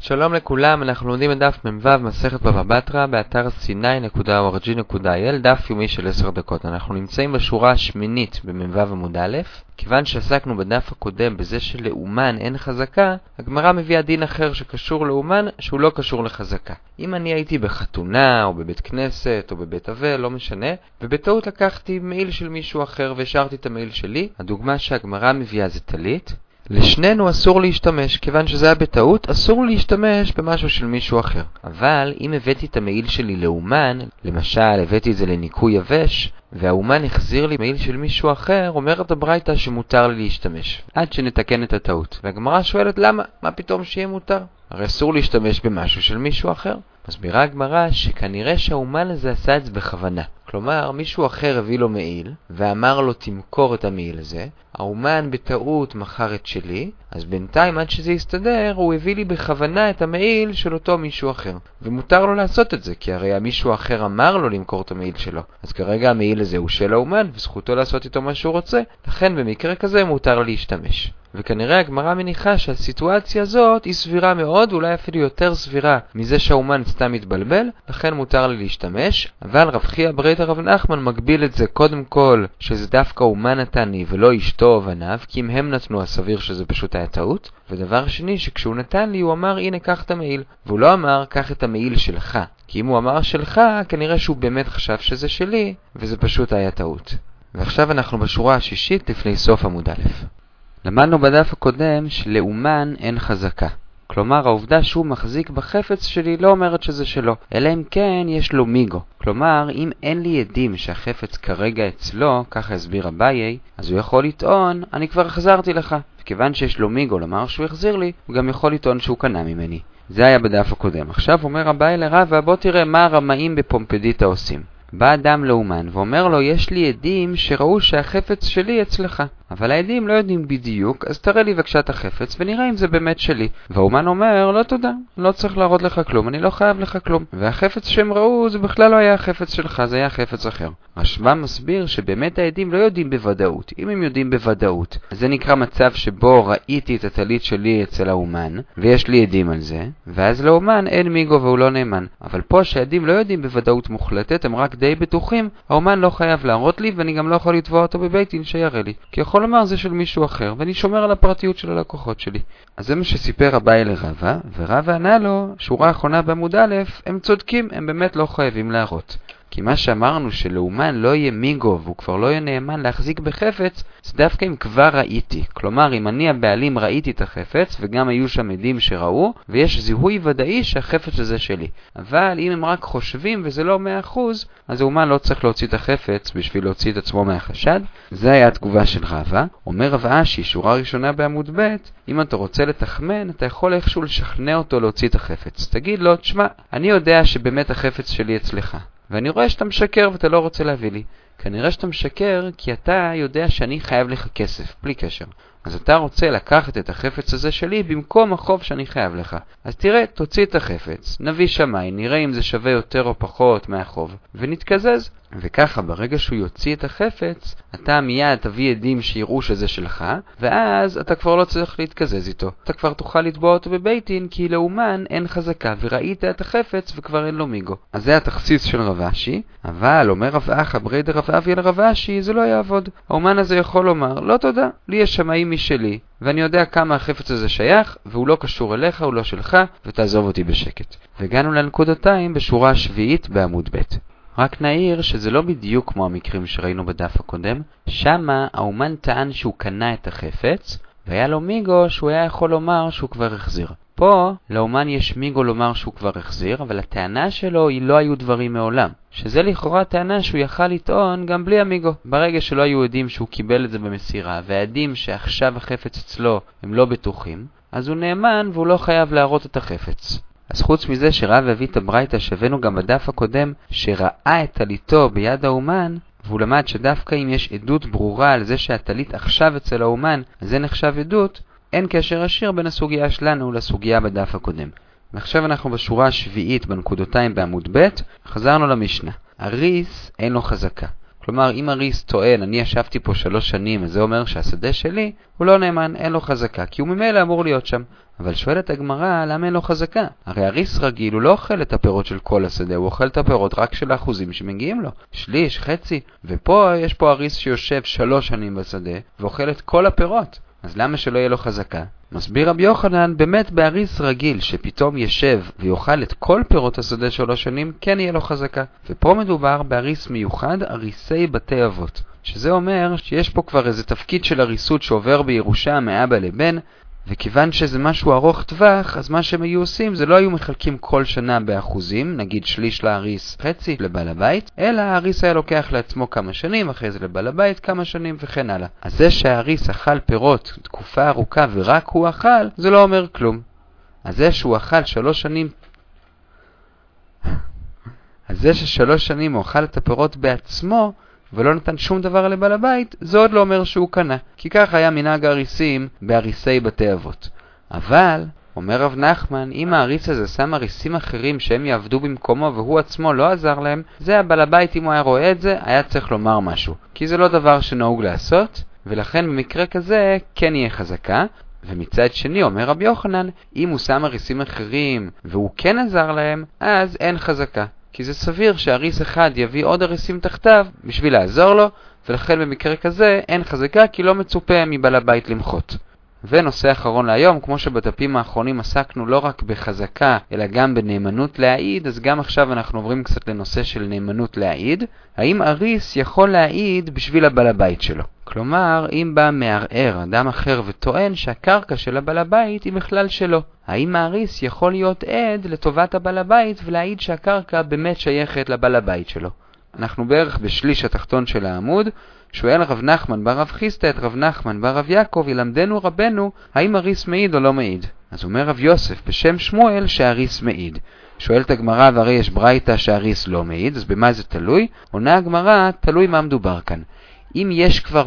שלום לכולם, אנחנו לומדים את דף מ"ו מסכת בבא בתרא באתר c9.org.il, דף יומי של 10 דקות. אנחנו נמצאים בשורה השמינית במ"ו עמוד א', כיוון שעסקנו בדף הקודם בזה שלאומן אין חזקה, הגמרא מביאה דין אחר שקשור לאומן שהוא לא קשור לחזקה. אם אני הייתי בחתונה או בבית כנסת או בבית אבל, לא משנה, ובטעות לקחתי מעיל של מישהו אחר והשארתי את המעיל שלי, הדוגמה שהגמרא מביאה זה טלית, לשנינו אסור להשתמש, כיוון שזה היה בטעות, אסור להשתמש במשהו של מישהו אחר. אבל אם הבאתי את המעיל שלי לאומן, למשל הבאתי את זה לניקוי יבש, והאומן החזיר לי מעיל של מישהו אחר, אומרת הברייתא שמותר לי להשתמש, עד שנתקן את הטעות. והגמרא שואלת למה? מה פתאום שיהיה מותר? הרי אסור להשתמש במשהו של מישהו אחר. מסבירה הגמרא שכנראה שהאומן הזה עשה את זה בכוונה. כלומר, מישהו אחר הביא לו מעיל, ואמר לו תמכור את המעיל הזה, האומן בטעות מכר את שלי, אז בינתיים עד שזה יסתדר, הוא הביא לי בכוונה את המעיל של אותו מישהו אחר. ומותר לו לעשות את זה, כי הרי המישהו אחר אמר לו למכור את המעיל שלו. אז כרגע המעיל הזה הוא של האומן, וזכותו לעשות איתו מה שהוא רוצה, לכן במקרה כזה מותר להשתמש. וכנראה הגמרא מניחה שהסיטואציה הזאת היא סבירה מאוד, אולי אפילו יותר סבירה מזה שהאומן סתם מתבלבל, לכן מותר לי להשתמש, אבל רב חייא ברית הרב נחמן מגביל את זה קודם כל שזה דווקא אומן נתן לי ולא אשתו או בניו, כי אם הם נתנו אז סביר שזה פשוט היה טעות, ודבר שני שכשהוא נתן לי הוא אמר הנה קח את המעיל, והוא לא אמר קח את המעיל שלך, כי אם הוא אמר שלך כנראה שהוא באמת חשב שזה שלי, וזה פשוט היה טעות. ועכשיו אנחנו בשורה השישית לפני סוף עמוד א'. למדנו בדף הקודם שלאומן אין חזקה. כלומר, העובדה שהוא מחזיק בחפץ שלי לא אומרת שזה שלו, אלא אם כן יש לו מיגו. כלומר, אם אין לי עדים שהחפץ כרגע אצלו, ככה הסביר אביי, אז הוא יכול לטעון, אני כבר החזרתי לך. וכיוון שיש לו מיגו לומר שהוא החזיר לי, הוא גם יכול לטעון שהוא קנה ממני. זה היה בדף הקודם. עכשיו אומר אביי לרבה, בוא תראה מה הרמאים בפומפדיטה עושים. בא אדם לאומן ואומר לו, יש לי עדים שראו שהחפץ שלי אצלך. אבל העדים לא יודעים בדיוק, אז תראה לי בבקשה את החפץ ונראה אם זה באמת שלי. והאומן אומר, לא תודה, לא צריך להראות לך כלום, אני לא חייב לך כלום. והחפץ שהם ראו זה בכלל לא היה החפץ שלך, זה היה חפץ אחר. רשב"ם מסביר שבאמת העדים לא יודעים בוודאות. אם הם יודעים בוודאות, זה נקרא מצב שבו ראיתי את הטלית שלי אצל האומן, ויש לי עדים על זה, ואז לאומן אין מיגו והוא לא נאמן. אבל פה שהעדים לא יודעים בוודאות מוחלטת, הם רק די בטוחים, האומן לא חייב להראות לי ואני גם לא יכול לתבוע אותו בבית דין שיראה לי. כי יכול לומר זה של מישהו אחר, ואני שומר על הפרטיות של הלקוחות שלי. אז זה מה שסיפר אביי לרבה, ורבה ענה לו, שורה אחרונה בעמוד א', הם צודקים, הם באמת לא חייבים להראות. כי מה שאמרנו שלאומן לא יהיה מיגו והוא כבר לא יהיה נאמן להחזיק בחפץ, זה דווקא אם כבר ראיתי. כלומר, אם אני הבעלים ראיתי את החפץ, וגם היו שם עדים שראו, ויש זיהוי ודאי שהחפץ הזה שלי. אבל אם הם רק חושבים וזה לא 100%, אז האומן לא צריך להוציא את החפץ בשביל להוציא את עצמו מהחשד. זה היה התגובה של רבא. אומר רב אשי, שורה ראשונה בעמוד ב', אם אתה רוצה לתחמן, אתה יכול איכשהו לשכנע אותו להוציא את החפץ. תגיד לו, תשמע, אני יודע שבאמת החפץ שלי אצלך. ואני רואה שאתה משקר ואתה לא רוצה להביא לי. כנראה שאתה משקר כי אתה יודע שאני חייב לך כסף, בלי קשר. אז אתה רוצה לקחת את החפץ הזה שלי במקום החוב שאני חייב לך. אז תראה, תוציא את החפץ, נביא שמאי, נראה אם זה שווה יותר או פחות מהחוב, ונתקזז. וככה, ברגע שהוא יוציא את החפץ, אתה מיד תביא עדים שיראו שזה שלך, ואז אתה כבר לא צריך להתקזז איתו. אתה כבר תוכל לתבוע אותו בבית דין, כי לאומן אין חזקה, וראית את החפץ וכבר אין לו מיגו. אז זה התכסיס של רב אשי, אבל אומר רב אחא ברי דרב אבי על רב אשי, זה לא יעבוד. האומן הזה יכול לומר, לא תודה, לי יש שמאי משלי, ואני יודע כמה החפץ הזה שייך, והוא לא קשור אליך, הוא לא שלך, ותעזוב אותי בשקט. והגענו לנקודתיים בשורה השביעית בעמוד ב'. רק נעיר שזה לא בדיוק כמו המקרים שראינו בדף הקודם, שמה האומן טען שהוא קנה את החפץ, והיה לו מיגו שהוא היה יכול לומר שהוא כבר החזיר. פה לאומן יש מיגו לומר שהוא כבר החזיר, אבל הטענה שלו היא לא היו דברים מעולם. שזה לכאורה טענה שהוא יכל לטעון גם בלי המיגו. ברגע שלא היו עדים שהוא קיבל את זה במסירה, והעדים שעכשיו החפץ אצלו הם לא בטוחים, אז הוא נאמן והוא לא חייב להראות את החפץ. אז חוץ מזה שרב הביא את הברייתא שהבאנו גם בדף הקודם, שראה את טליתו ביד האומן, והוא למד שדווקא אם יש עדות ברורה על זה שהטלית עכשיו אצל האומן, זה נחשב עדות, אין קשר ישיר בין הסוגיה שלנו לסוגיה בדף הקודם. ועכשיו אנחנו בשורה השביעית בנקודותיים בעמוד ב', חזרנו למשנה. אריס אין לו חזקה. כלומר, אם אריס טוען, אני ישבתי פה שלוש שנים, אז זה אומר שהשדה שלי הוא לא נאמן, אין לו חזקה, כי הוא ממילא אמור להיות שם. אבל שואלת הגמרא, למה אין לו חזקה? הרי אריס רגיל הוא לא אוכל את הפירות של כל השדה, הוא אוכל את הפירות רק של האחוזים שמגיעים לו. שליש, חצי. ופה יש פה אריס שיושב שלוש שנים בשדה, ואוכל את כל הפירות. אז למה שלא יהיה לו חזקה? מסביר רבי יוחנן, באמת באריס רגיל שפתאום ישב ויאכל את כל פירות השדה שלוש שנים, כן יהיה לו חזקה. ופה מדובר באריס מיוחד, אריסי בתי אבות. שזה אומר שיש פה כבר איזה תפקיד של אריסות שעובר בירושה מאבא לבן, וכיוון שזה משהו ארוך טווח, אז מה שהם היו עושים זה לא היו מחלקים כל שנה באחוזים, נגיד שליש לאריס, חצי לבעל הבית, אלא האריס היה לוקח לעצמו כמה שנים, אחרי זה לבעל הבית כמה שנים וכן הלאה. אז זה שהאריס אכל פירות תקופה ארוכה ורק הוא אכל, זה לא אומר כלום. אז זה שהוא אכל שלוש שנים... אז זה ששלוש שנים הוא אכל את הפירות בעצמו, ולא נתן שום דבר לבעל הבית, זה עוד לא אומר שהוא קנה. כי כך היה מנהג האריסים באריסי בתי אבות. אבל, אומר רב נחמן, אם האריס הזה שם אריסים אחרים שהם יעבדו במקומו והוא עצמו לא עזר להם, זה הבעל הבית, אם הוא היה רואה את זה, היה צריך לומר משהו. כי זה לא דבר שנהוג לעשות, ולכן במקרה כזה כן יהיה חזקה. ומצד שני, אומר רבי יוחנן, אם הוא שם אריסים אחרים והוא כן עזר להם, אז אין חזקה. כי זה סביר שאריס אחד יביא עוד אריסים תחתיו בשביל לעזור לו, ולכן במקרה כזה אין חזקה כי לא מצופה מבעל הבית למחות. ונושא אחרון להיום, כמו שבדפים האחרונים עסקנו לא רק בחזקה, אלא גם בנאמנות להעיד, אז גם עכשיו אנחנו עוברים קצת לנושא של נאמנות להעיד. האם אריס יכול להעיד בשביל הבעל הבית שלו? כלומר, אם בא מערער אדם אחר וטוען שהקרקע של הבעל הבית היא בכלל שלו, האם האריס יכול להיות עד לטובת הבעל הבית ולהעיד שהקרקע באמת שייכת לבעל הבית שלו? אנחנו בערך בשליש התחתון של העמוד, שואל רב נחמן בר רב חיסטה את רב נחמן בר רב יעקב, ילמדנו רבנו, האם אריס מעיד או לא מעיד? אז אומר רב יוסף בשם שמואל שאריס מעיד. שואלת הגמרא, והרי יש ברייתא שאריס לא מעיד, אז במה זה תלוי? עונה הגמרא, תלוי מה מדובר כאן. אם יש כבר,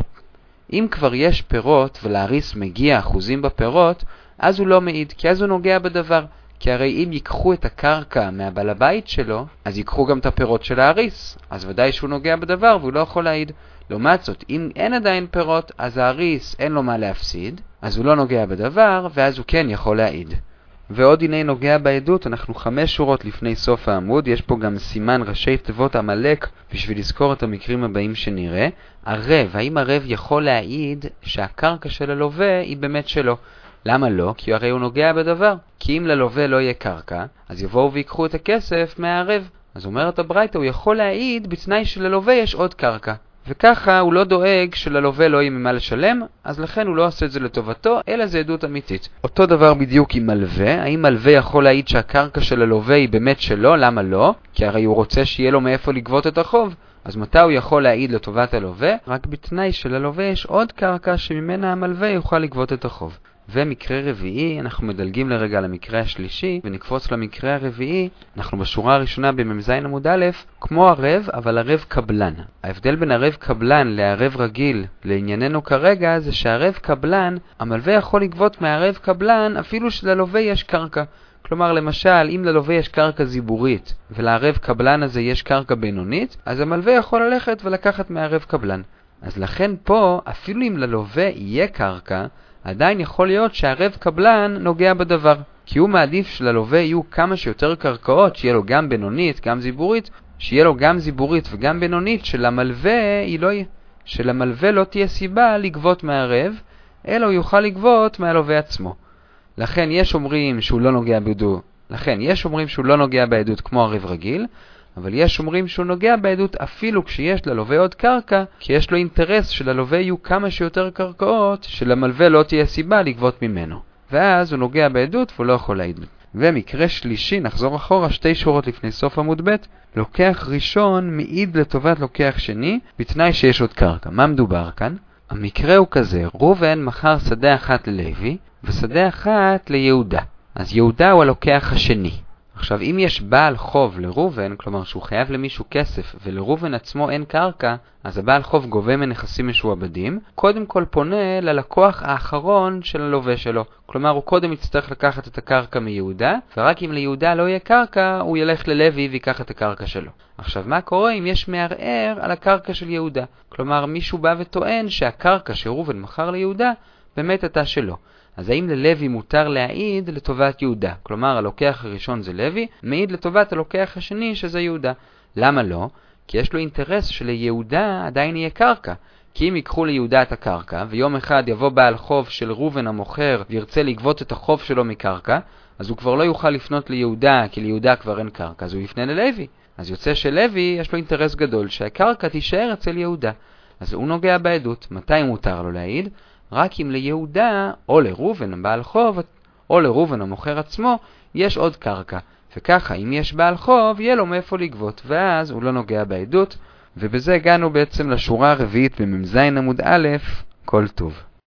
אם כבר יש פירות ולאריס מגיע אחוזים בפירות, אז הוא לא מעיד, כי אז הוא נוגע בדבר. כי הרי אם ייקחו את הקרקע מהבעל הבית שלו, אז ייקחו גם את הפירות של האריס. אז ודאי שהוא נוגע בדבר והוא לא יכול להעיד. לעומת זאת, אם אין עדיין פירות, אז האריס אין לו מה להפסיד, אז הוא לא נוגע בדבר, ואז הוא כן יכול להעיד. ועוד הנה נוגע בעדות, אנחנו חמש שורות לפני סוף העמוד, יש פה גם סימן ראשי תיבות עמלק בשביל לזכור את המקרים הבאים שנראה. ערב, האם ערב יכול להעיד שהקרקע של הלווה היא באמת שלו? למה לא? כי הרי הוא נוגע בדבר. כי אם ללווה לא יהיה קרקע, אז יבואו ויקחו את הכסף מהערב. אז אומרת הברייתא, הוא יכול להעיד בתנאי שללווה יש עוד קרקע. וככה הוא לא דואג שללווה לא יהיה ממה לשלם, אז לכן הוא לא עושה את זה לטובתו, אלא זה עדות אמיתית. אותו דבר בדיוק עם מלווה, האם מלווה יכול להעיד שהקרקע של הלווה היא באמת שלו? למה לא? כי הרי הוא רוצה שיהיה לו מאיפה לגבות את החוב. אז מתי הוא יכול להעיד לטובת הלווה? רק בתנאי שללווה יש עוד קרקע שממנה המלווה יוכל לגבות את החוב. ומקרה רביעי, אנחנו מדלגים לרגע למקרה השלישי, ונקפוץ למקרה הרביעי, אנחנו בשורה הראשונה במ"ז עמוד א', כמו ערב, אבל ערב קבלן. ההבדל בין ערב קבלן לערב רגיל, לענייננו כרגע, זה שערב קבלן, המלווה יכול לגבות מערב קבלן אפילו שללווה יש קרקע. כלומר, למשל, אם ללווה יש קרקע זיבורית, ולערב קבלן הזה יש קרקע בינונית, אז המלווה יכול ללכת ולקחת מערב קבלן. אז לכן פה, אפילו אם ללווה יהיה קרקע, עדיין יכול להיות שערב קבלן נוגע בדבר, כי הוא מעדיף שללווה יהיו כמה שיותר קרקעות, שיהיה לו גם בינונית, גם זיבורית, שיהיה לו גם זיבורית וגם בינונית, שלמלווה, לא, שלמלווה לא תהיה סיבה לגבות מערב, אלא הוא יוכל לגבות מהלווה עצמו. לכן יש אומרים שהוא לא נוגע בעדות, לכן יש אומרים שהוא לא נוגע בעדות כמו ערב רגיל, אבל יש אומרים שהוא נוגע בעדות אפילו כשיש ללווה עוד קרקע, כי יש לו אינטרס שללווה יהיו כמה שיותר קרקעות, שלמלווה לא תהיה סיבה לגבות ממנו. ואז הוא נוגע בעדות והוא לא יכול להעיד. ומקרה שלישי, נחזור אחורה שתי שורות לפני סוף עמוד ב', לוקח ראשון מעיד לטובת לוקח שני, בתנאי שיש עוד קרקע. מה מדובר כאן? המקרה הוא כזה, ראובן מכר שדה אחת ללוי, ושדה אחת ליהודה. אז יהודה הוא הלוקח השני. עכשיו, אם יש בעל חוב לראובן, כלומר שהוא חייב למישהו כסף ולראובן עצמו אין קרקע, אז הבעל חוב גובה מנכסים משועבדים, קודם כל פונה ללקוח האחרון של הלווה שלו. כלומר, הוא קודם יצטרך לקחת את הקרקע מיהודה, ורק אם ליהודה לא יהיה קרקע, הוא ילך ללוי ויקח את הקרקע שלו. עכשיו, מה קורה אם יש מערער על הקרקע של יהודה? כלומר, מישהו בא וטוען שהקרקע שראובן מכר ליהודה באמת הייתה שלו. אז האם ללוי מותר להעיד לטובת יהודה? כלומר, הלוקח הראשון זה לוי, מעיד לטובת הלוקח השני שזה יהודה. למה לא? כי יש לו אינטרס שליהודה עדיין יהיה קרקע. כי אם ייקחו ליהודה את הקרקע, ויום אחד יבוא בעל חוב של ראובן המוכר וירצה לגבות את החוב שלו מקרקע, אז הוא כבר לא יוכל לפנות ליהודה, כי ליהודה כבר אין קרקע, אז הוא יפנה ללוי. אז יוצא שלוי יש לו אינטרס גדול שהקרקע תישאר אצל יהודה. אז הוא נוגע בעדות. מתי מותר לו להעיד? רק אם ליהודה, או לראובן הבעל חוב, או לראובן המוכר עצמו, יש עוד קרקע. וככה, אם יש בעל חוב, יהיה לו מאיפה לגבות, ואז הוא לא נוגע בעדות, ובזה הגענו בעצם לשורה הרביעית במ"ז עמוד א', כל טוב.